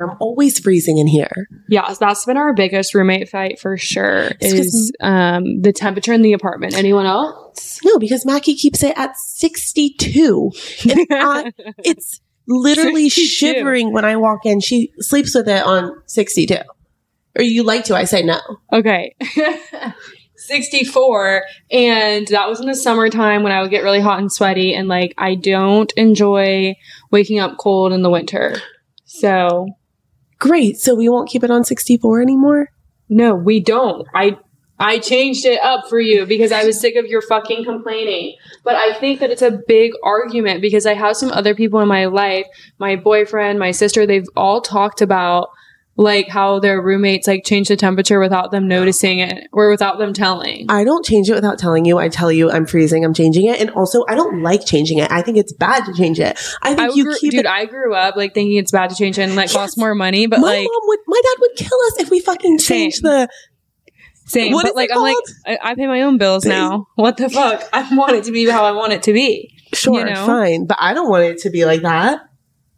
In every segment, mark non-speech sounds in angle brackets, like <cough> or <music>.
I'm always freezing in here. Yeah, that's been our biggest roommate fight for sure. It's Is um the temperature in the apartment. Anyone else? No, because Mackie keeps it at 62. And <laughs> I, it's literally 62. shivering when I walk in. She sleeps with it on 62. Or you like to, I say no. Okay. <laughs> 64 and that was in the summertime when I would get really hot and sweaty and like I don't enjoy waking up cold in the winter. So, Great. So we won't keep it on 64 anymore? no, we don't. I I changed it up for you because I was sick of your fucking complaining. But I think that it's a big argument because I have some other people in my life, my boyfriend, my sister, they've all talked about like how their roommates like change the temperature without them noticing it or without them telling. I don't change it without telling you. I tell you I'm freezing, I'm changing it. And also, I don't like changing it. I think it's bad to change it. I think I you grew, keep dude, it. I grew up like thinking it's bad to change it and like Yes. cost more money, but my like mom would, my dad would kill us if we fucking changed the. same. what but like I'm like? I, I pay my own bills now. What the fuck? I want it to be how I want it to be. Sure, You know? fine, but I don't want it to be like that.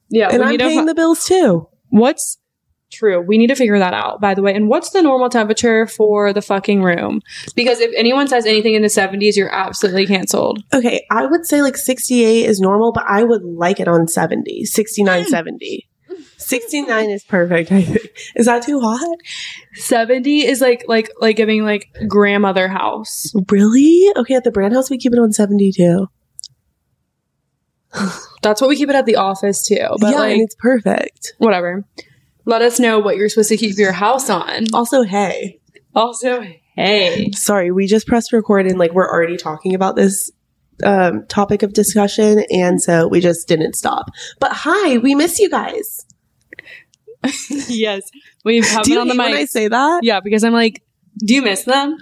Yeah, and I'm paying fi- the bills too. what's true. We need to figure that out. By the way, and what's the normal temperature for the fucking room? Because if anyone says anything in the 70s, you're absolutely canceled. Okay, I would say like 68 is normal, but I would like it on 70, 69, <laughs> 70. 69 is perfect, I think. Is that too hot? 70 is like like like giving like grandmother house. Really? Okay, at the brand house, we keep it on 72. That's what we keep it at the office too. But yeah, like and it's perfect. whatever. Let us know what you're supposed to keep your house on. Also, hey, Also, hey. sorry, we just pressed record and like we're already talking about this um, topic of discussion, and so we just didn't stop. But hi, we miss you guys. <laughs> yes. We have Do you on the hate when I say that? Yeah, because I'm like, do you miss them?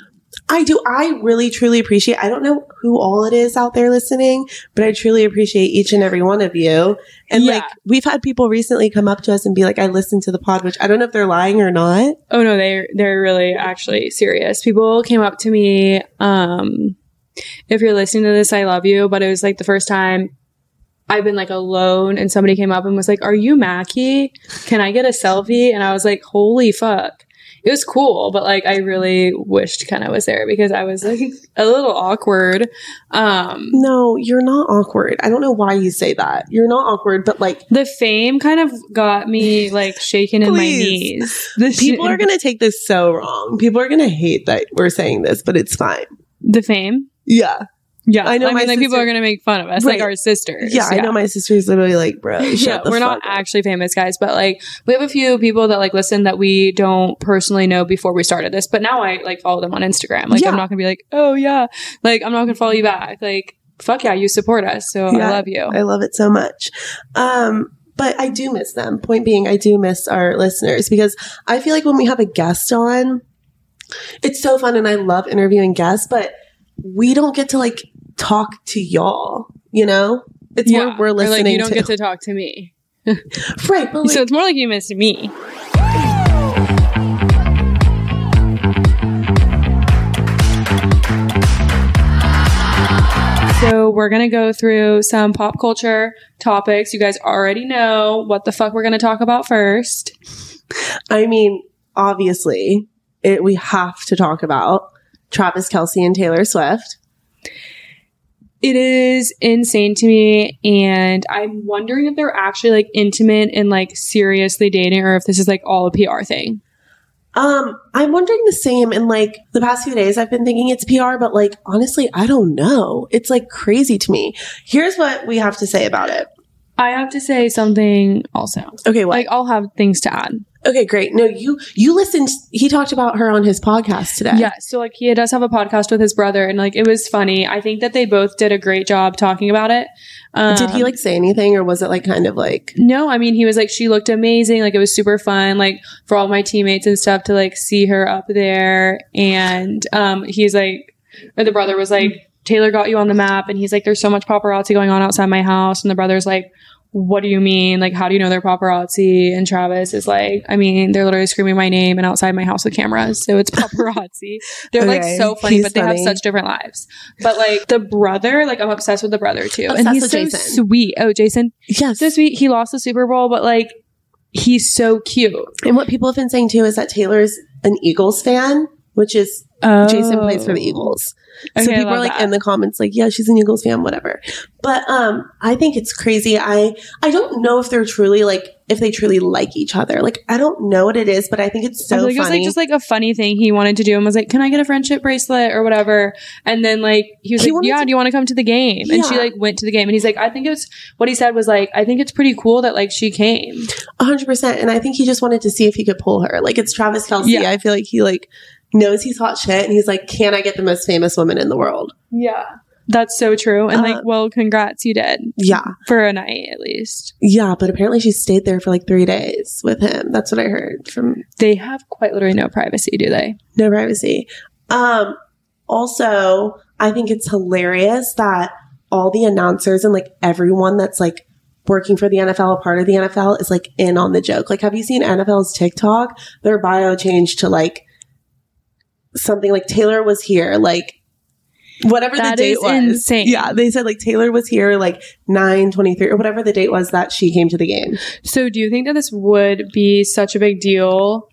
I do. I really, truly appreciate. I don't know who all it is out there listening, but I truly appreciate each and every one of you. And Yeah. like, we've had people recently come up to us and be like, "I listened to the pod," which I don't know if they're lying or not. Oh no, they're they're really actually serious. People came up to me, um, if you're listening to this, I love you, but it was like the first time I've been like alone and somebody came up and was like, Are you Mackie? Can I get a selfie? And I was like, Holy fuck. It was cool, but like I really wished kind of was there because I was like a little awkward. Um No, you're not awkward. I don't know why you say that. You're not awkward, but like, the fame kind of got me like <laughs> shaken in my knees. People shit- are gonna take this so wrong. People are gonna hate that we're saying this, but it's fine. the fame. Yeah, Yeah, I know I mean, like people are gonna make fun of us, Right. like our sisters. yeah. I know my sister's literally like, bro, <laughs> shut yeah, we're not up." actually famous guys, but like we have a few people that like listen that we don't personally know before we started this. But now I like follow them on Instagram. Like Yeah. I'm not gonna be like, oh yeah, like I'm not gonna follow you back. Like fuck yeah, you support us, so Yeah. I love you. I love it so much. Um, but I do miss them. Point being, I do miss our listeners because I feel like when we have a guest on, it's so fun and I love interviewing guests, but we don't get to like talk to y'all, you know? It's yeah, more we're listening like you don't to. get to talk to me, <laughs> right, like, so it's more like you missed me. So we're gonna go through some pop culture topics. You guys already know what the fuck we're gonna talk about first. I mean, obviously, it, we have to talk about Travis Kelce and Taylor Swift. It is insane to me, and I'm wondering if they're actually like intimate and like seriously dating, or if this is like all a PR thing. Um, I'm wondering the same. In like the past few days, I've been thinking it's PR, but like honestly, I don't know. It's like crazy to me. Here's what we have to say about it. I have to say something also. Okay, what? Like I'll have things to add. Okay, great. No, you you listened. He talked about her on his podcast today. Yeah, so like he does have a podcast with his brother, and like it was funny. I think that they both did a great job talking about it. Um, Did he like say anything, or was it like kind of like? No, I mean he was like she looked amazing. Like it was super fun. Like for all my teammates and stuff to like see her up there, and um, he's like, or the brother was like, Taylor got you on the map, and he's like, there's so much paparazzi going on outside my house, and the brother's like. What do you mean? Like, how do you know they're paparazzi? And Travis is like, I mean, they're literally screaming my name and outside my house with cameras. So it's <laughs> paparazzi. they're like so funny, he's but they have such different lives. But like the brother, like I'm obsessed with the brother too. and he's with so Jason. sweet. Oh, Jason Yes. so sweet. He lost the Super Bowl, but like he's so cute. And what people have been saying too is that Taylor's an Eagles fan, which is Jason plays for the Eagles. so Okay, I people are like that. in the comments like, yeah, she's an Eagles fan, whatever. But um I think it's crazy. I I don't know if they're truly like if they truly like each other. Like I don't know what it is, but I think it's so feel like it was funny. like just like a funny thing he wanted to do and was like, Can I get a friendship bracelet or whatever? And then like he was He like, Yeah, to- do you want to come to the game? And she like went to the game and he's like, I think it was what he said was like, I think it's pretty cool that like she came. A hundred percent. And I think he just wanted to see if he could pull her. Like it's Travis Kelce. Yeah. I feel like he like knows he's hot shit and he's like, Can I get the most famous woman in the world? Yeah. That's so true. And Uh, like, well, congrats, you did. Yeah. For a night at least. Yeah, but apparently she stayed there for like three days with him. That's what I heard from They have quite literally no privacy, do they? no privacy. Um, also, I think it's hilarious that all the announcers and like everyone that's like working for the NFL, a part of the NFL, is like in on the joke. Like, have you seen NFL's TikTok? Their bio changed to like something like Taylor was here, like whatever That the date was. insane. Yeah, they said like Taylor was here like nine twenty three or whatever the date was that she came to the game. So do you think that this would be such a big deal?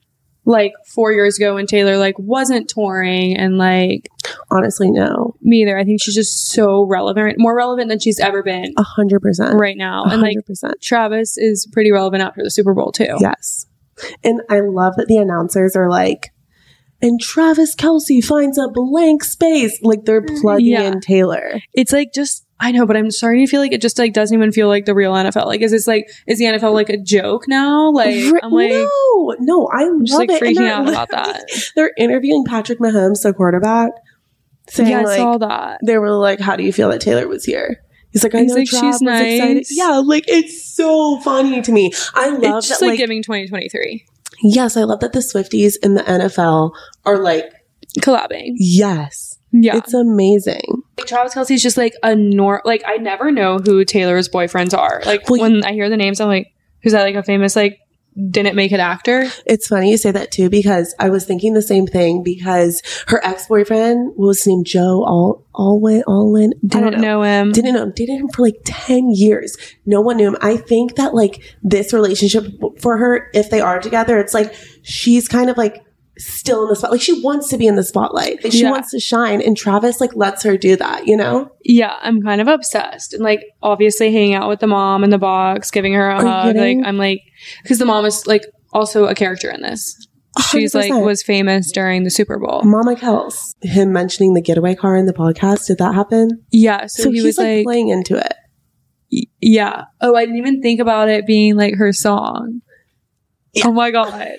Like four years ago when Taylor like wasn't touring and like Honestly, no, me either. I think she's just so relevant, more relevant than she's ever been a hundred percent, right now. a And like. Travis is pretty relevant after the Super Bowl too. Yes. And I love that the announcers are like, and Travis Kelce finds a blank space. Like they're mm, plugging Yeah. in Taylor. It's like just I know, but I'm starting to feel like it just like doesn't even feel like the real NFL. Like, is this like is the NFL like a joke now? Like, I'm like no, no, I'm just like it. Freaking out about that. <laughs> They're interviewing Patrick Mahomes, the quarterback, saying yeah, I like, saw that. they were like, "How do you feel that Taylor was here?" He's like, "I He's know like, "She's was excited." nice. Yeah, like it's so funny to me. I love It's just that. like, Like, giving 2023 yes, I love that the Swifties in the NFL are like, collabing. yes, Yeah, it's amazing. Like, Travis Kelce's just like a nor like I never know who Taylor's boyfriends are. Like Well, when I hear the names, I'm like, who's that? Like a famous like didn't make it actor? It's funny you say that too because I was thinking the same thing because her ex boyfriend was named Joe Alwyn. I don't Didn't know him. Didn't know him. Dated him for like ten years. No one knew him. I think that like this relationship for her, if they are together, it's like she's kind of like still in the spot. Like she wants to be in the spotlight. Like, she Yeah. wants to shine, and Travis like lets her do that. You know? Yeah, I'm kind of obsessed. And like obviously hanging out with the mom in the box, giving her a Are hug. Like? I'm like because the mom is like also a character in this. She's like 100%. was famous during the Super Bowl. Mama Kels. Him mentioning the getaway car in the podcast. Did that happen? Yeah, so, So, he was like, like, playing into it. y- yeah. Oh, I didn't even think about it being like her song. Oh my god.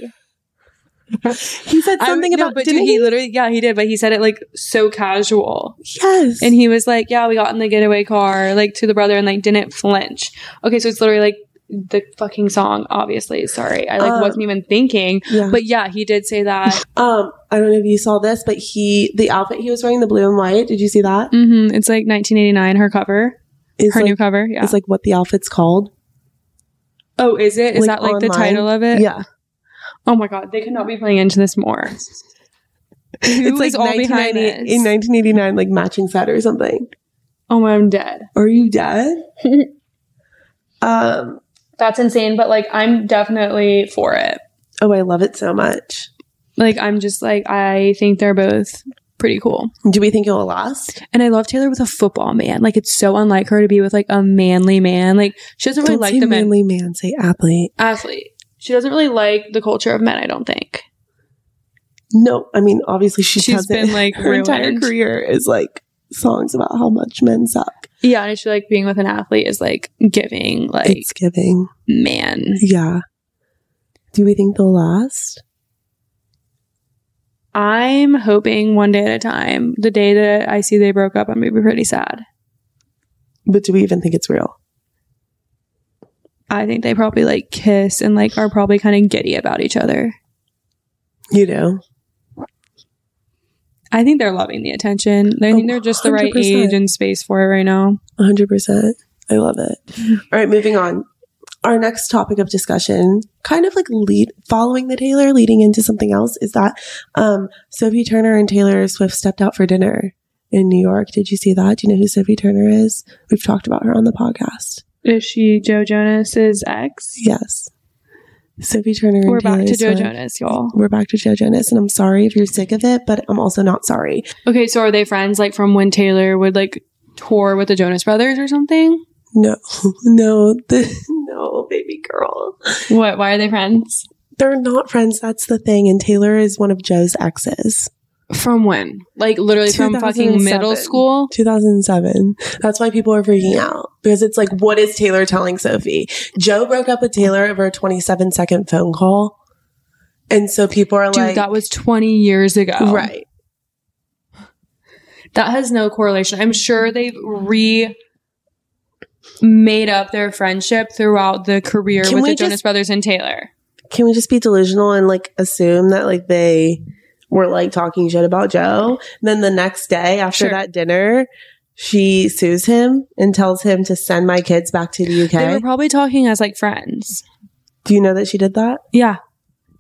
<laughs> He said I- something no, about. but didn't dude, he he? literally yeah, he did, but he said it like so casual. Yes. And he was like, Yeah, we got in the getaway car, like to the brother and like didn't flinch. Okay, so it's literally like the fucking song, obviously. Sorry. I like Um, wasn't even thinking. yeah. But yeah, he did say that. <laughs> Um, I don't know if you saw this, but he the outfit he was wearing, the blue and white. Did you see that? hmm It's like 1989, her cover, Is her like, new cover. Yeah. it's like what the outfit's called. oh, is it? Is like, that like the title of it? Yeah, Oh my god, they could not be playing into this more. <laughs> it's like all behind this? in 1989, like matching set or something. Oh my, I'm dead. Are you dead? <laughs> um. That's insane, but like I'm definitely for it. Oh, I love it so much. Like I'm just like I think they're both pretty cool. Do we think it will last? And I love Taylor with a football man. Like it's so unlike her to be with like a manly man. Like she doesn't really Don't like the manly man. Say athlete. athlete. She doesn't really like the culture of men, I don't think. No, I mean obviously she She's been, like, <laughs> her entire career is like songs about how much men suck. Yeah, and feel like being with an athlete is like giving like it's giving. man. Yeah. Do we think they'll last? I'm hoping one day at a time. The day that I see they broke up, I'm gonna be pretty sad. But do we even think it's real? I think they probably like kiss and like are probably kind of giddy about each other. You know. I think they're loving the attention. I think Oh, they're just the right 100%. age and space for it right now. 100%. I love it. <laughs> All right, moving on. Our next topic of discussion, kind of like lead following the Taylor, leading into something else, is that um, Sophie Turner and Taylor Swift stepped out for dinner in New York. Did you see that? Do you know who Sophie Turner is? We've talked about her on the podcast. Is she Joe Jonas's ex? Yes. Sophie Turner. and We're back Taylor to Joe Swift. Jonas, y'all. We're back to Joe Jonas, and I'm sorry if you're sick of it, but I'm also not sorry. Okay, so are they friends like from when Taylor would like tour with the Jonas Brothers or something? No, <laughs> no, the, no, baby girl. What? Why are they friends? They're not friends. That's the thing. And Taylor is one of Joe's exes. From when? Like literally from fucking middle school? 2007. That's why people are freaking out because it's like, what is Taylor telling Sophie? Joe broke up with Taylor over a 27 second phone call. And so people are Dude, like, that was 20 years ago. right. That has no correlation. I'm sure they've re made up their friendship throughout the career Can with we the Jonas Brothers and Taylor. Can we just be delusional and like assume that like they were like talking shit about Joe? then the next day after Sure. that dinner, she sues him and tells him to send my kids back to the UK. They were probably talking as like friends. Do you know that she did that? Yeah.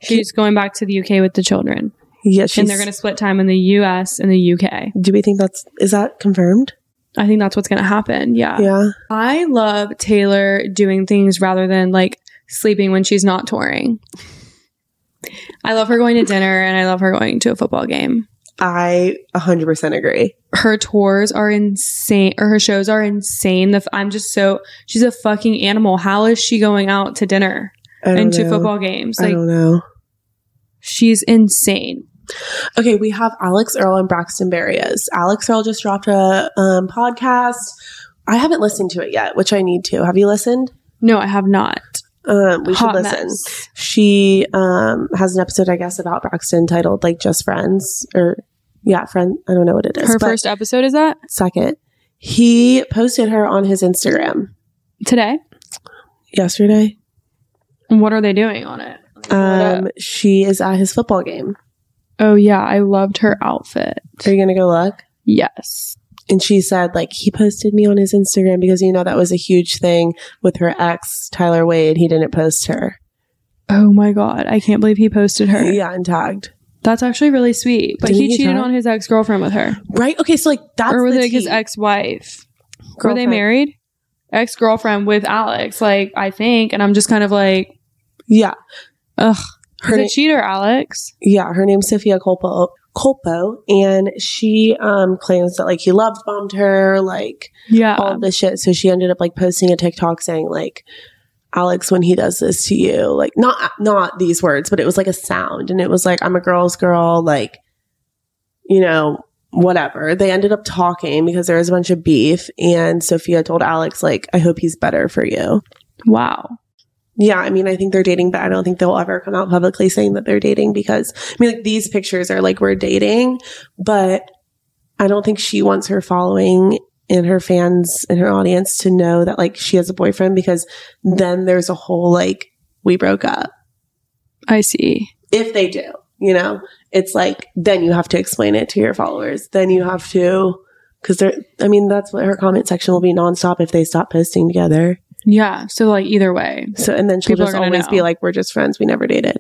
She's going back to the UK with the children. Yeah, she's, and they're going to split time in the US and the UK. Do we think that's is that confirmed? I think that's what's going to happen. Yeah. Yeah. I love Taylor doing things rather than like sleeping when she's not touring. I love her going to dinner and I love her going to a football game. I 100% agree. Her tours are insane, or her shows are insane. The f- I'm just so she's a fucking animal. How is she going out to dinner I and to football games? I Like don't know. she's insane. Okay, we have Alix Earle and Braxton Berrios. Alix Earle just dropped a um, podcast. I haven't listened to it yet, which I need to. Have you listened? No, I have not. Um, we Hot should listen. mess. She um, has an episode, I guess, about Braxton titled like "Just Friends" or yeah, friend. I don't know what it is. Her first episode is that second. He posted her on his Instagram today. yesterday. What are they doing on it? Um, she is at his football game. Oh yeah, I loved her outfit. Are you gonna go look? Yes. And she said, like, he posted me on his Instagram because, you know, that was a huge thing with her ex, Tyler Wade. He didn't post her. Oh my god, I can't believe he posted her. Yeah, and tagged. That's actually really sweet. But Didn't he he cheated on his ex girlfriend with her, Right? Okay, so, like, that's or was it like his ex wife? Were they married? Ex girlfriend with Alix, like I think, and I'm just kind of like, Yeah. ugh, Her na- a cheater, Alix. yeah, her name's Sophia Culpo. Culpo, and she um claims that like he love bombed her, like Yeah, all this shit. So she ended up like posting a TikTok saying like, Alix, when he does this to you, like not not these words, but it was like a sound, and it was like, I'm a girl's girl, like, you know, whatever. They ended up talking because there was a bunch of beef, and Sophia told Alix like, I hope he's better for you. wow. Yeah, I mean, I think they're dating, but I don't think they'll ever come out publicly saying that they're dating because I mean, like these pictures are like we're dating, but I don't think she wants her following and her fans and her audience to know that like she has a boyfriend because then there's a whole like we broke up. I see. If they do, you know, it's like then you have to explain it to your followers. Then you have to because they're. I mean, that's what her comment section will be nonstop if they stop posting together. Yeah. So like either way, So, and then she'll just always know. be like, we're just friends. We never dated.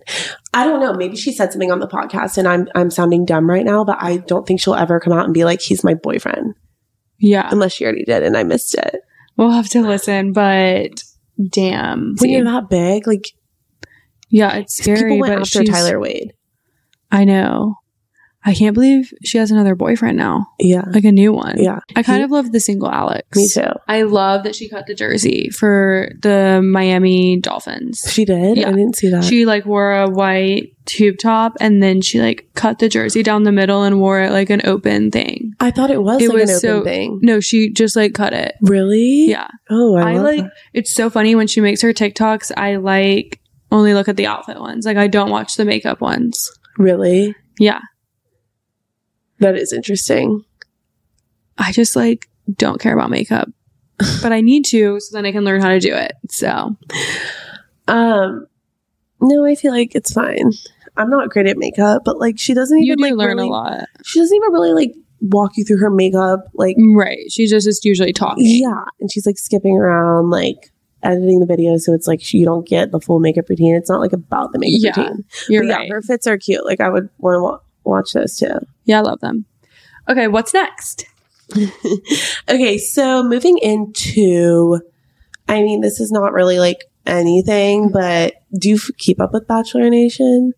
I don't know. Maybe she said something on the podcast and I'm, I'm sounding dumb right now, but I don't think she'll ever come out and be like, he's my boyfriend yeah, unless she already did and I missed it. we'll have to listen. But damn, When you're that big, like yeah, it's scary. people went but after Tyler Wade. I know. I can't believe she has another boyfriend now, Yeah. like a new one. Yeah. I kind He- of love the single Alix. Me too. I love that she cut the jersey for the Miami Dolphins. She did. Yeah. I didn't see that. She like wore a white tube top and then she like cut the jersey down the middle and wore it like an open thing. I thought it was It like was an open so- thing. No, she just like cut it. Really? Yeah. Oh, I, I, love like that. it's so funny when she makes her TikToks, I like only look at the outfit ones. Like I don't watch the makeup ones. Really? Yeah. That is interesting. I just like don't care about makeup. <laughs> but I need to so then I can learn how to do it. So Um, no, I feel like it's fine. I'm not great at makeup, but like she doesn't even you do like learn really, a lot. She doesn't even really like walk you through her makeup, like Right. She just is usually talking. yeah, and she's like skipping around, like editing the video, so it's like she, you don't get the full makeup routine. It's not like about the makeup Yeah, routine. You're But yeah, right. her fits are cute. Like I would want to watch those too. Yeah, I love them. Okay, what's next? <laughs> okay, so moving into, I mean, this is not really like anything, but do you f- keep up with Bachelor Nation?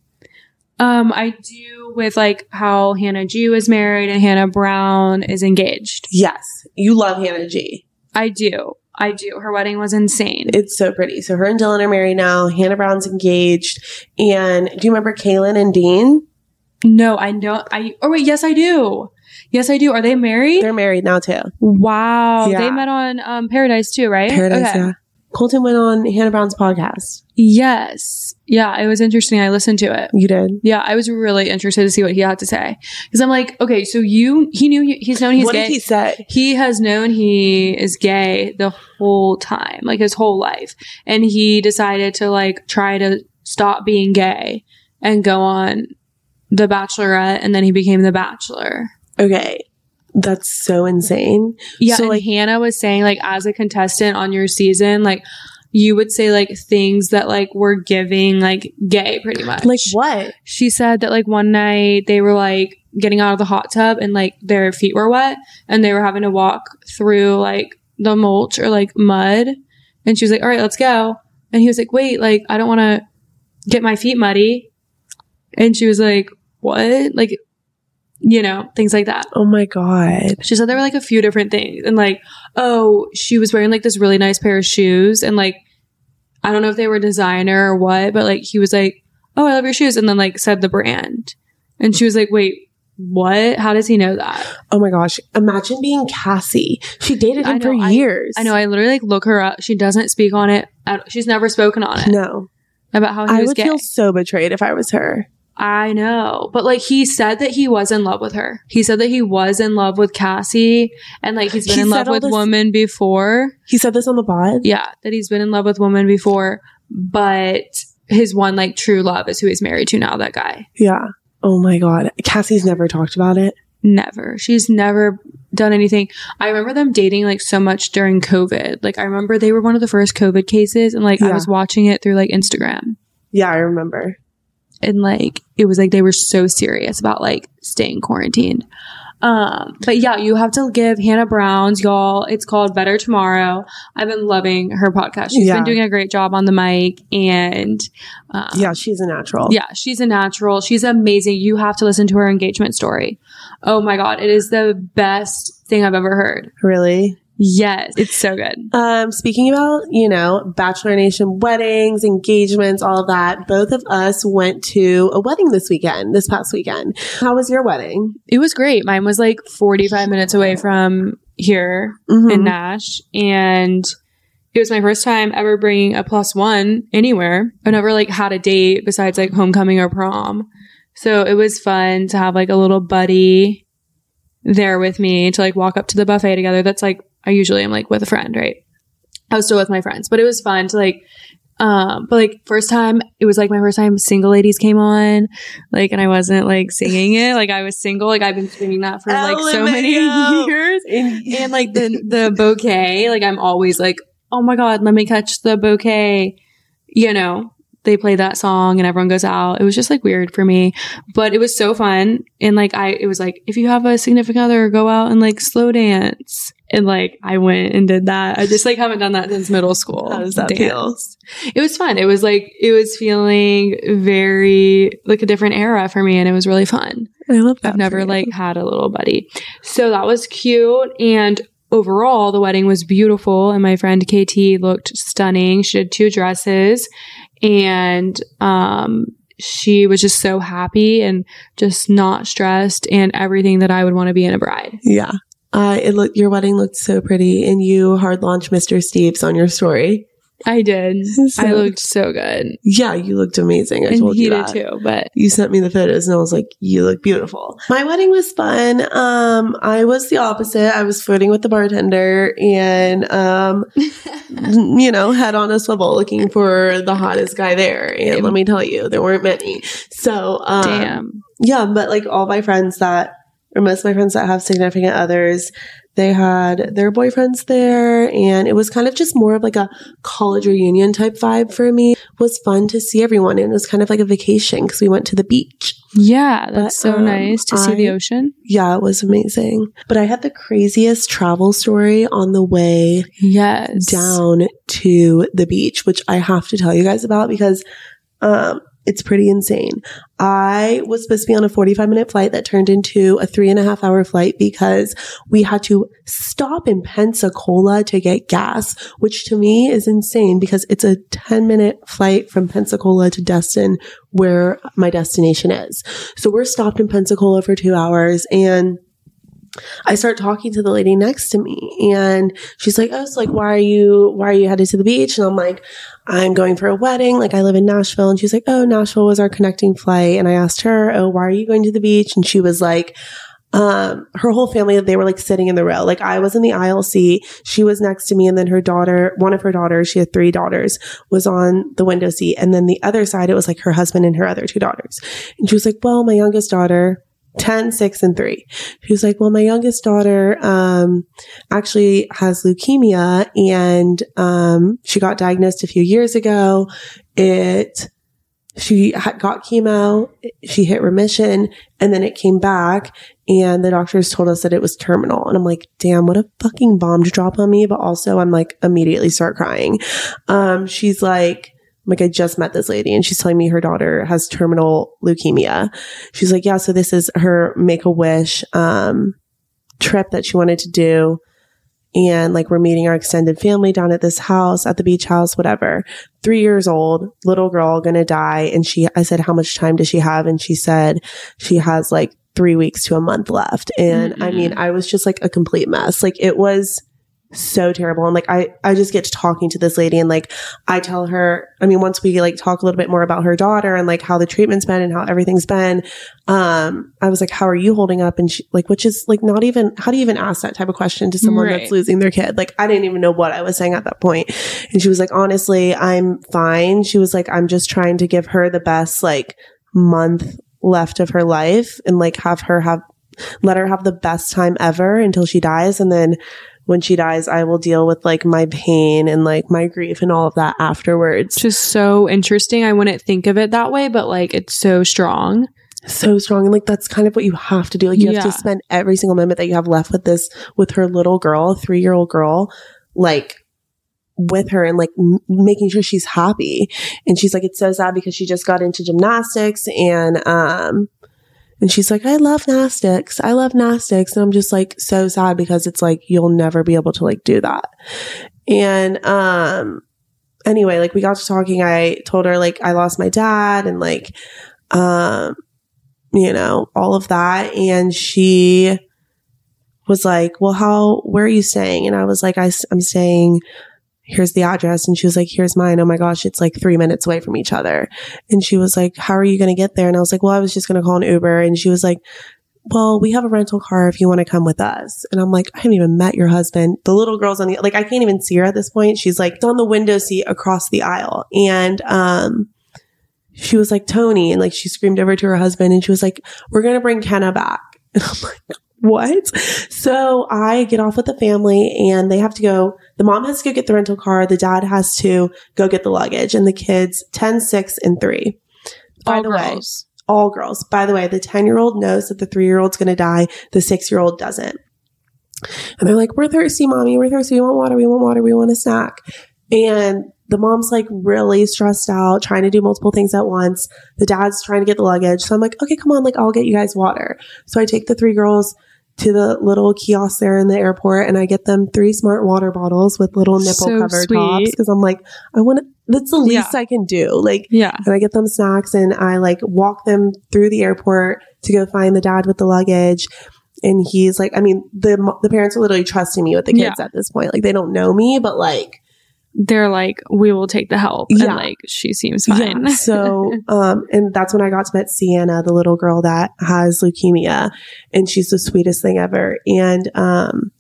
Um, I do with like how Hannah G was married and Hannah Brown is engaged. Yes, you love Hannah G. I do. I do. Her wedding was insane. It's so pretty. So her and Dylan are married now. Hannah Brown's engaged. And do you remember Caelynn and Dean? No, I know. I oh wait, yes, I do. Yes, I do. Are they married? They're married now too. wow, Yeah. they met on um, Paradise too, right? Paradise, Okay. yeah. Colton went on Hannah Brown's podcast. Yes. Yeah, it was interesting. I listened to it. You did. Yeah, I was really interested to see what he had to say because I'm like, okay, so you he knew he's known he's what gay. did he say? he has known he is gay the whole time, like his whole life. And he decided to like try to stop being gay and go on The Bachelorette and then he became The Bachelor. Okay. That's so insane. Yeah, So, like- Hannah was saying like as a contestant on your season, like you would say like things that like were giving like gay pretty much. Like what? she said that like one night they were like getting out of the hot tub and like their feet were wet and they were having to walk through like the mulch or like mud and she was like all right let's go and he was like wait like i don't want to get my feet muddy and she was like what like you know things like that Oh my God. she said there were like a few different things and like oh she was wearing like this really nice pair of shoes and like i don't know if they were designer or what but like he was like oh i love your shoes and then like said the brand and she was like wait what how does he know that Oh my gosh. Imagine being Cassie. She dated him for I- years. i know i literally like look her up she doesn't speak on it at, she's never spoken on it No. about how he I was would gay feel so betrayed if I was her. I know. But like he said that he was in love with her. He said that he was in love with Cassie and like he's been He in love with this- women before. He said this on the pod. Yeah, that he's been in love with women before, but his one like true love is who he's married to now, that guy. Yeah. Oh my God. Cassie's never talked about it. Never. She's never done anything. I remember them dating like so much during COVID. Like I remember they were one of the first COVID cases and like I was watching it through like Instagram. Yeah, I remember. And like it was like they were so serious about like staying quarantined. Um, but yeah, you have to give Hannah Brown's y'all. It's called Better Tomorrow. I've been loving her podcast. She's Yeah. been doing a great job on the mic, and um, Yeah, she's a natural. yeah, she's a natural. She's amazing. You have to listen to her engagement story. Oh my god, it is the best thing I've ever heard. Really? Yes, it's so good. Um, speaking about, you know, Bachelor Nation weddings, engagements, all that, both of us went to a wedding this weekend, this past weekend. How was your wedding? It was great. Mine was like 45 minutes away from here. Mhm. in Nash, and it was my first time ever bringing a plus one anywhere. I never like had a date besides like homecoming or prom, so it was fun to have like a little buddy there with me to like walk up to the buffet together. That's like I usually am like with a friend, right? I was still with my friends, but it was fun to like. Um, but like first time, it was like my first time single ladies came on, like, and I wasn't like singing it, like I was single, like I've been singing that for like so many <laughs> years. And like the the bouquet like i'm always like oh my god let me catch the bouquet. You know they play that song and everyone goes out. It was just like weird for me but it was so fun. And like i it was like if you have a significant other go out and like slow dance and like i went and did that i just like haven't done that since middle school How does that feel? it was fun it was like it was feeling very like a different era for me and it was really fun I love that. I've never like had a little buddy. So that was cute. And overall, the wedding was beautiful. And my friend KT looked stunning. She did two dresses and, um, she was just so happy and just not stressed and everything that I would want to be in a bride. Yeah. Uh, it looked, your wedding looked so pretty and you hard launched Mr. Steve's on your story. I did. <laughs> So- I looked so good. Yeah, you looked amazing. I and told he you did that. too. But you sent me the photos and I was like, you look beautiful. My wedding was fun. Um, I was the opposite. I was flirting with the bartender and, um, <laughs> you know, head on a swivel looking for the hottest guy there. And let me tell you, there weren't many. So, um, damn. yeah, but like all my friends that, or most of my friends that have significant others, they had their boyfriends there and it was kind of just more of like a college reunion type vibe for me. It was fun to see everyone and it was kind of like a vacation because we went to the beach. Yeah, that's But, so um, nice to see the ocean. Yeah, it was amazing. But I had the craziest travel story on the way Yes. down to the beach, which I have to tell you guys about because um, it's pretty insane. I was supposed to be on a 45 minute flight that turned into a three and a half hour flight because we had to stop in Pensacola to get gas, which to me is insane because it's a 10 minute flight from Pensacola to Destin, where my destination is. So we're stopped in Pensacola for two hours and I start talking to the lady next to me and she's like, Oh, so like, why are you, why are you headed to the beach? And I'm like, I'm going for a wedding. Like I live in Nashville. And she's like, Oh, Nashville was our connecting flight. And I asked her, Oh, why are you going to the beach? And she was like, um, her whole family, they were like sitting in the row. Like I was in the aisle seat. She was next to me. And then her daughter, one of her daughters, she had three daughters, was on the window seat. And then the other side, it was like her husband and her other two daughters. And she was like, well, my youngest daughter, 10, 6, and 3. She was like, well, my youngest daughter, um, actually has leukemia and, um, she got diagnosed a few years ago. It, she got chemo, she hit remission, and then it came back, and the doctors told us that it was terminal. And I'm like, damn, what a fucking bomb to drop on me. But also, I'm like, immediately start crying. Um, she's like, like, I just met this lady and she's telling me her daughter has terminal leukemia. She's like, yeah, so this is her make a wish, um, trip that she wanted to do. And like, we're meeting our extended family down at this house, at the beach house, whatever. Three years old, little girl gonna die. And she, I said, how much time does she have? And she said she has like three weeks to a month left. And I mean, I was just like a complete mess. Like, it was so terrible. And like, I, I just get to talking to this lady and like, I tell her, I mean, once we like talk a little bit more about her daughter and like how the treatment's been and how everything's been, um, I was like, how are you holding up? And she like, which is like not even, how do you even ask that type of question to someone Right. that's losing their kid? Like, I didn't even know what I was saying at that point. And she was like, honestly, I'm fine. She was like, I'm just trying to give her the best like month left of her life and like have her have, let her have the best time ever until she dies. And then when she dies, I will deal with like my pain and like my grief and all of that afterwards. Just so interesting. I wouldn't think of it that way, but like it's so strong. so strong. And like, that's kind of what you have to do. Like, you have to spend every single moment that you have left with this, with her little girl, three year old girl, like, with her and like m- making sure she's happy. And she's like, it's so sad because she just got into gymnastics and, um, and she's like, I love gymnastics. I love gymnastics. And I'm just like so sad because it's like, you'll never be able to like do that. And, um, anyway, like we got to talking. I told her like I lost my dad and like, um, you know, all of that. And she was like, well, how, where are you staying? And I was like, I, I, am staying, here's the address. And she was like, here's mine. Oh my gosh, it's like three minutes away from each other. And she was like, how are you going to get there? And I was like, well, I was just going to call an Uber. And she was like, well, we have a rental car if you want to come with us. And I'm like, I haven't even met your husband. The little girl's on the, like, I can't even see her at this point. She's like on the window seat across the aisle. And, um, she was like, Tony. And like, she screamed over to her husband and she was like, we're going to bring Kenna back. <laughs> And I'm like, what? So I get off with the family and they have to go. The mom has to go get the rental car. The dad has to go get the luggage and the kids 10, 6, and 3. By All the way, girls. all girls. By the way, the 10 year old knows that the three year old's going to die. The six year old doesn't. And they're like, we're thirsty, mommy. We're thirsty. We want water. We want water. We want a snack. And the mom's like really stressed out, trying to do multiple things at once. The dad's trying to get the luggage. So I'm like, okay, come on. Like, I'll get you guys water. So I take the three girls to the little kiosk there in the airport and I get them three smart water bottles with little nipple So cover sweet. tops. Cause I'm like, I want to, that's the least I can do. Like, Yeah. and I get them snacks and I like walk them through the airport to go find the dad with the luggage. And he's like, I mean, the the parents are literally trusting me with the kids at this point. Like they don't know me, but like, They're like, we will take the help. Yeah. And like, she seems fine. yeah. <laughs> So, um, and that's when I got to meet Sienna, the little girl that has leukemia, and she's the sweetest thing ever. And um,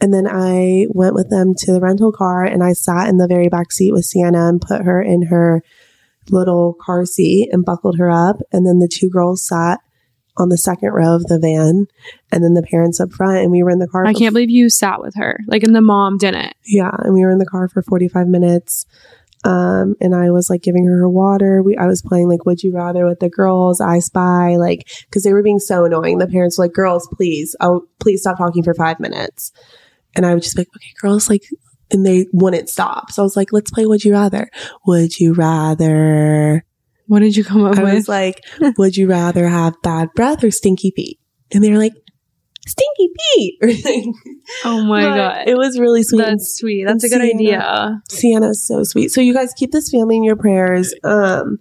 and then I went with them to the rental car, and I sat in the very back seat with Sienna and put her in her little car seat and buckled her up, and then the two girls sat on the second row of the van, and then the parents up front, and we were in the car. I can't believe you sat with her. Like, and the mom didn't. yeah, and we were in the car for 45 minutes. Um, and I was like giving her her water. We, I was playing like Would You Rather with the girls, I Spy, like, cause they were being so annoying. The parents were like, girls, please, oh, please stop talking for five minutes. And I would just be like, okay, girls, like, and they wouldn't stop. So I was like, let's play Would You Rather. Would you rather? What did you come up I with? was like, <laughs> would you rather have bad breath or stinky feet? And they were like, stinky feet. <laughs> Oh my but god. It was really sweet. That's sweet. That's a and good Sienna- idea. Sienna's so sweet. So you guys keep this family in your prayers. Um,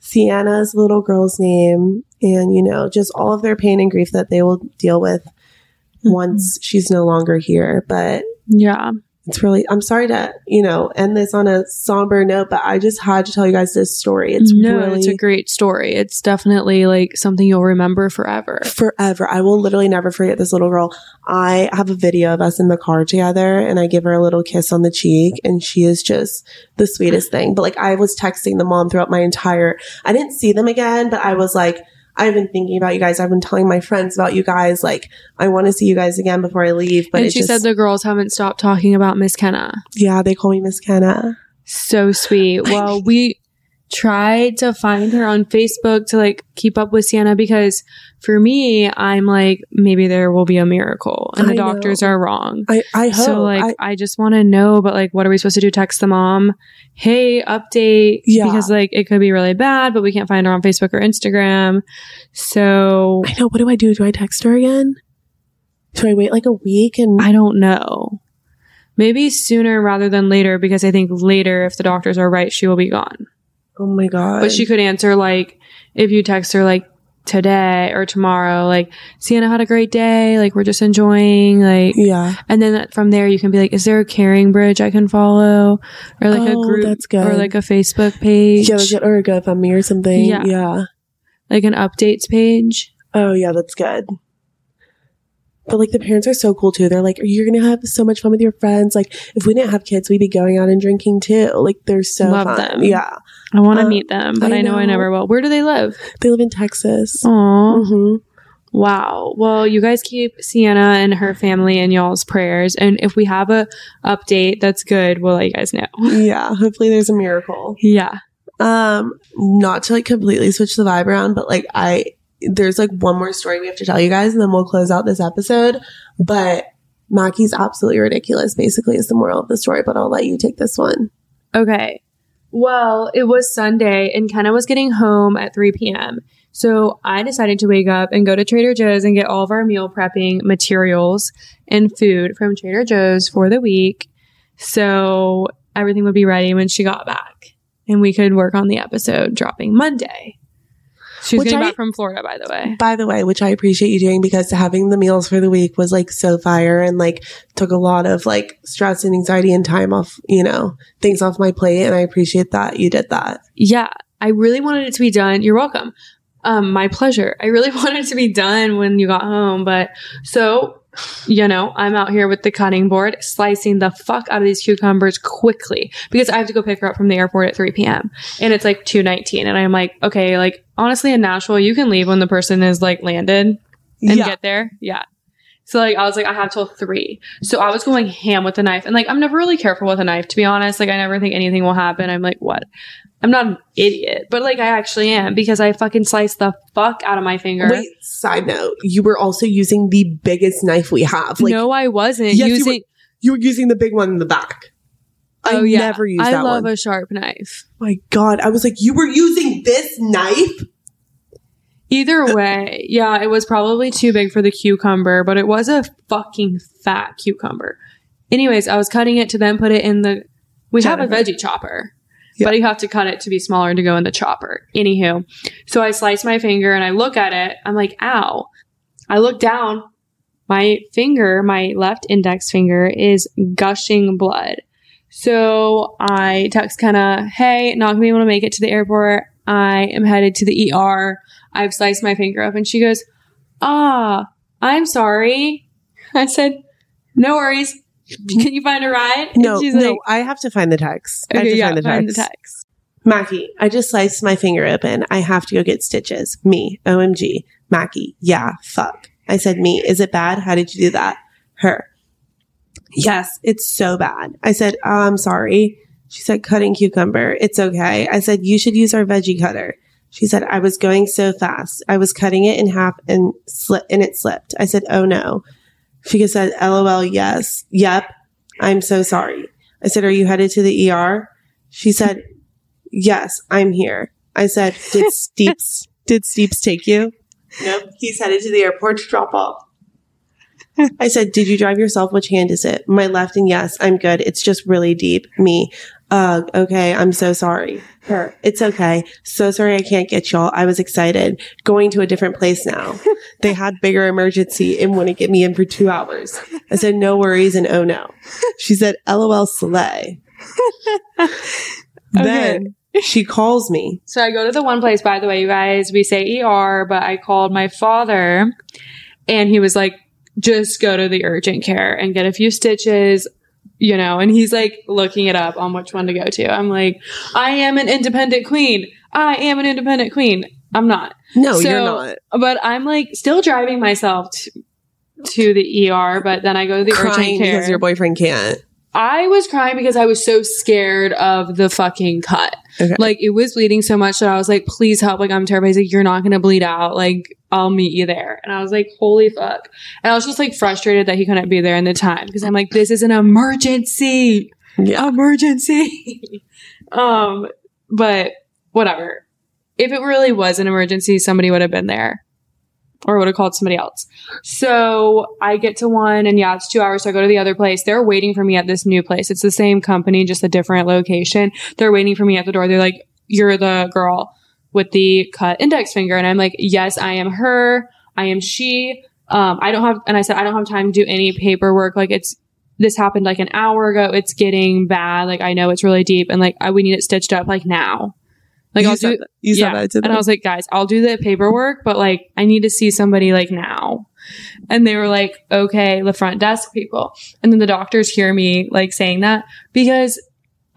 Sienna's little girl's name, and you know, just all of their pain and grief that they will deal with Mm-hmm. once she's no longer here. But Yeah. It's really, I'm sorry to, you know, end this on a somber note, but I just had to tell you guys this story. It's no, really it's a great story. It's definitely like something you'll remember forever. forever. I will literally never forget this little girl. I have a video of us in the car together and I give her a little kiss on the cheek and she is just the sweetest thing. But like I was texting the mom throughout my entire, I didn't see them again, but I was like, I've been thinking about you guys. I've been telling my friends about you guys. Like, I want to see you guys again before I leave. But and she just, said the girls haven't stopped talking about Miss Kenna. yeah, they call me Miss Kenna. So sweet. Well, we tried to find her on Facebook to like keep up with Sienna because for me, I'm like, maybe there will be a miracle and the I know. doctors are wrong. I, I hope. So like I, I, just want to know, but like what are we supposed to do? Text the mom, hey, update. Yeah. Because like it could be really bad, but we can't find her on Facebook or Instagram. So I know. What do I do? Do I text her again? Do I wait like a week and I don't know. Maybe sooner rather than later because I think later, if the doctors are right, she will be gone. Oh my god! But she could answer like if you text her like today or tomorrow, like Sienna had a great day, like we're just enjoying, like yeah. and then from there you can be like, is there a caring bridge I can follow? Or like Oh, a group that's good. or like a Facebook page. Yeah, like, or a GoFundMe or something. Yeah. yeah. like an updates page. Oh yeah, that's good. But like the parents are so cool too. They're like, you're gonna have so much fun with your friends. Like if we didn't have kids, we'd be going out and drinking too. Like they're so Love fun. them. Yeah, I want to Um, meet them, but I I know. I never will. Where do they live? they live in Texas. Aw. hmm Wow. Well, you guys keep Sienna and her family in y'all's prayers. And if we have a update that's good, we'll let you guys know. <laughs> Yeah, hopefully there's a miracle. Yeah. Um, not to like completely switch the vibe around, but like I, there's like one more story we have to tell you guys, and then we'll close out this episode. But Mackie's absolutely ridiculous. Basically, is the moral of the story. But I'll let you take this one. Okay. Well, it was Sunday and Kenna was getting home at 3 p.m. So I decided to wake up and go to Trader Joe's and get all of our meal prepping materials and food from Trader Joe's for the week. So everything would be ready when she got back and we could work on the episode dropping Monday. She's Which getting I- back from Florida, by the way. By the way, which I appreciate you doing because having the meals for the week was like so fire and like took a lot of like stress and anxiety and time off, you know, things off my plate. And I appreciate that you did that. Yeah, I really wanted it to be done. You're welcome. Um, my pleasure. I really <laughs> wanted to be done when you got home, but so you know, I'm out here with the cutting board, slicing the fuck out of these cucumbers quickly because I have to go pick her up from the airport at 3 p.m. and it's like 2:19, and I'm like, okay, like honestly, in Nashville, you can leave when the person is like landed and yeah. get there. Yeah. So like I was like, I have till three. So I was going ham with the knife. And like I'm never really careful with a knife, to be honest. Like I never think anything will happen. I'm like, what? I'm not an idiot, but like I actually am because I fucking sliced the fuck out of my finger. Wait, side note, you were also using the biggest knife we have. Like no, I wasn't Yes, you using. you were using the big one in the back. I oh yeah, never used I that love one. a sharp knife. My God, I was like, you were using this knife? Either way, yeah, it was probably too big for the cucumber, but it was a fucking fat cucumber. Anyways, I was cutting it to then put it in the. We have a veggie chopper, Yeah. but you have to cut it to be smaller to go in the chopper. Anywho, so I slice my finger and I look at it. I'm like, ow. I look down. My finger, my left index finger, is gushing blood. So I text Kenna, hey, not gonna be able to make it to the airport. I am headed to the ER. I've sliced my finger up. And she goes, ah, I'm sorry. I said, no worries. <laughs> Can you find a ride? And No, she's no, like, I have to find the text. I have to yeah, find the text. find the text. Mackie, I just sliced my finger open. I have to go get stitches. Me, OMG. Mackie, yeah, fuck. I said, me, is it bad? How did you do that? Her, yes, it's so bad. I said, oh, I'm sorry. She said, cutting cucumber. It's okay. I said, you should use our veggie cutter. She said, I was going so fast. I was cutting it in half and slip and it slipped. I said, Oh no. She said, LOL, yes. Yep. I'm so sorry. I said, Are you headed to the ER? She said, Yes, I'm here. I said, Did <laughs> Steeps did Steeps take you? Nope. He's headed to the airport to drop off. I said, Did you drive yourself? Which hand is it? My left and yes, I'm good. It's just really deep. Me. Uh, okay. I'm so sorry. Her. It's okay. So sorry I can't get y'all. I was excited. Going to a different place now. <laughs> they had bigger emergency and want to get me in for two hours. I said, no worries and oh no. She said, LOL Soleil. <laughs> Then she calls me. So I go to the one place, by the way, you guys, we say ER, but I called my father and he was like, just go to the urgent care and get a few stitches, you know, and he's like looking it up on which one to go to. I'm like, I am an independent queen. I am an independent queen. I'm not. No, So- you're not. But I'm like still driving myself to, to the ER, but then I go to the Crying urgent care. because your boyfriend can't. I was crying because I was so scared of the fucking cut. Okay. Like it was bleeding so much that I was like, please help. Like I'm terrified. He's like, you're not going to bleed out. Like I'll meet you there. And I was like, holy fuck. And I was just like frustrated that he couldn't be there in the time because I'm like, this is an emergency. Yeah. Emergency. <laughs> um, but whatever. If it really was an emergency, somebody would have been there or would have called somebody else. So I get to one and yeah, it's two hours. So I go to the other place. They're waiting for me at this new place. It's the same company, just a different location. They're waiting for me at the door. They're like, you're the girl with the cut index finger. And I'm like, yes, I am her. I am she. Um, I don't have, and I said, I don't have time to do any paperwork. Like it's, this happened like an hour ago. It's getting bad. Like I know it's really deep and like I, we need it stitched up like now. Like you I'll do, that. You yeah. to them. and I was like, guys, I'll do the paperwork, but like, I need to see somebody like now. And they were like, okay, the front desk people. And then the doctors hear me like saying that because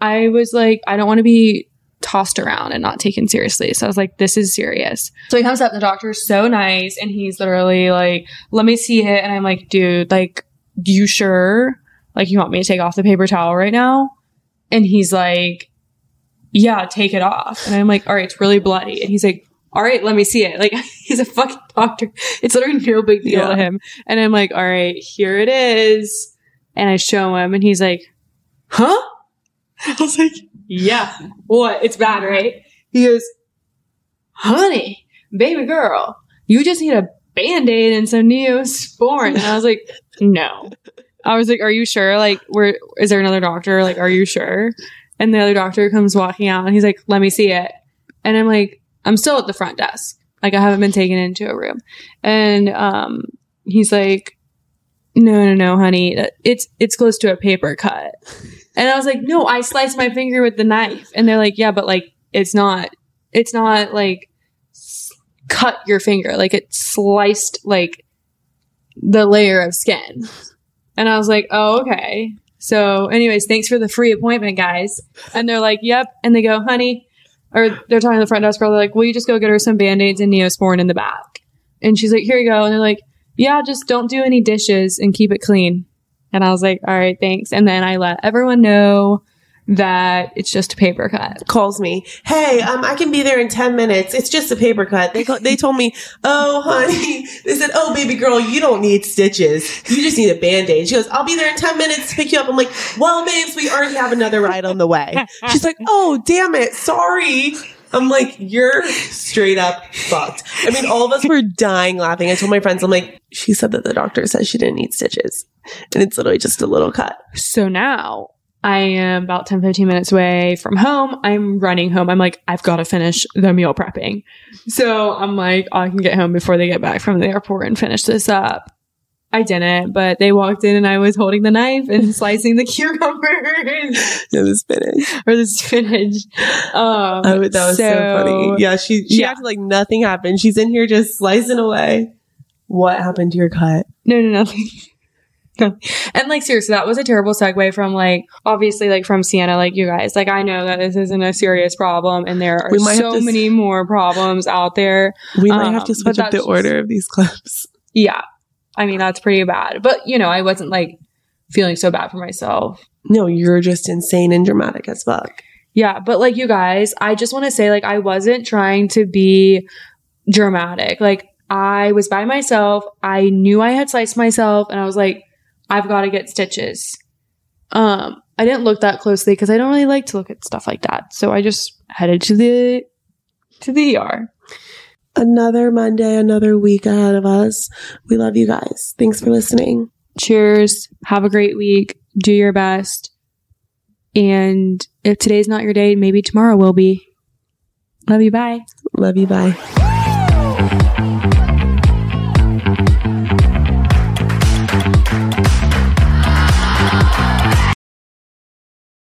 I was like, I don't want to be tossed around and not taken seriously. So I was like, this is serious. So he comes up, and the doctor's so nice, and he's literally like, let me see it. And I'm like, dude, like, you sure? Like, you want me to take off the paper towel right now? And he's like, yeah, take it off. And I'm like, all right, it's really bloody. And he's like, all right, let me see it. <laughs> Like, he's a fucking doctor. It's literally no big deal Yeah. to him. And I'm like, all right, here it is. And I show him and he's like, huh? <laughs> I was like, yeah. What? It's bad, right? He goes, honey, baby girl, you just need a band-aid and some neosporin. And I was like, no. I was like, are you sure? Like, where is there another doctor? Like, are you sure? And the other doctor comes walking out and he's like, let me see it. And I'm like, I'm still at the front desk. Like, I haven't been taken into a room. And, um, he's like, no, no, no, honey, it's, it's close to a paper cut. And I was like, no, I sliced my finger with the knife. And they're like, yeah, but like, it's not, it's not like cut your finger. Like, it sliced like the layer of skin. And I was like, oh, okay. So, anyways, thanks for the free appointment, guys. And they're like, yep. And they go, honey, or they're talking to the front desk girl. They're like, will you just go get her some band aids and neosporin in the back? And she's like, here you go. And they're like, yeah, just don't do any dishes and keep it clean. And I was like, all right, thanks. And then I let everyone know that it's just a paper cut. calls me. Hey, um, I can be there in 10 minutes. It's just a paper cut. They, co- they told me, oh, honey, <laughs> they said, oh, baby girl, you don't need stitches. You just need a band-aid. She goes, I'll be there in 10 minutes to pick you up. I'm like, well, babes, we already have another ride on the way. <laughs> She's like, oh, damn it. Sorry. I'm like, you're straight up fucked. I mean, all of us were dying laughing. I told my friends, I'm like, she said that the doctor says she didn't need stitches. And it's literally just a little cut. So now I am about 10, 15 minutes away from home. I'm running home. I'm like, I've got to finish the meal prepping. So I'm like, I can get home before they get back from the airport and finish this up. I didn't, but they walked in and I was holding the knife and <laughs> slicing the <laughs> cucumbers No, the spinach. or the spinach. Um, Oh, that was so, funny. Yeah, she she Yeah. acted like nothing happened. She's in here just slicing away. What happened to your cut? No, no, nothing. <laughs> And like seriously, that was a terrible segue from like obviously like from Sienna, like you guys. Like I know that this isn't a serious problem and there are We might have so s- many more problems out there. We might Um, have to switch up the that's order of these clips. Yeah. I mean that's pretty bad. But you know, I wasn't like feeling so bad for myself. No, you're just insane and dramatic as fuck. Yeah, but like you guys, I just want to say like I wasn't trying to be dramatic. Like I was by myself. I knew I had sliced myself and I was like I've got to get stitches. Um I didn't look that closely cuz I don't really like to look at stuff like that. So I just headed to the to the ER. Another Monday, another week ahead of us. We love you guys. Thanks for listening. Cheers. Have a great week. Do your best. And if today's not your day, maybe tomorrow will be. Love you. Bye. Love you. Bye.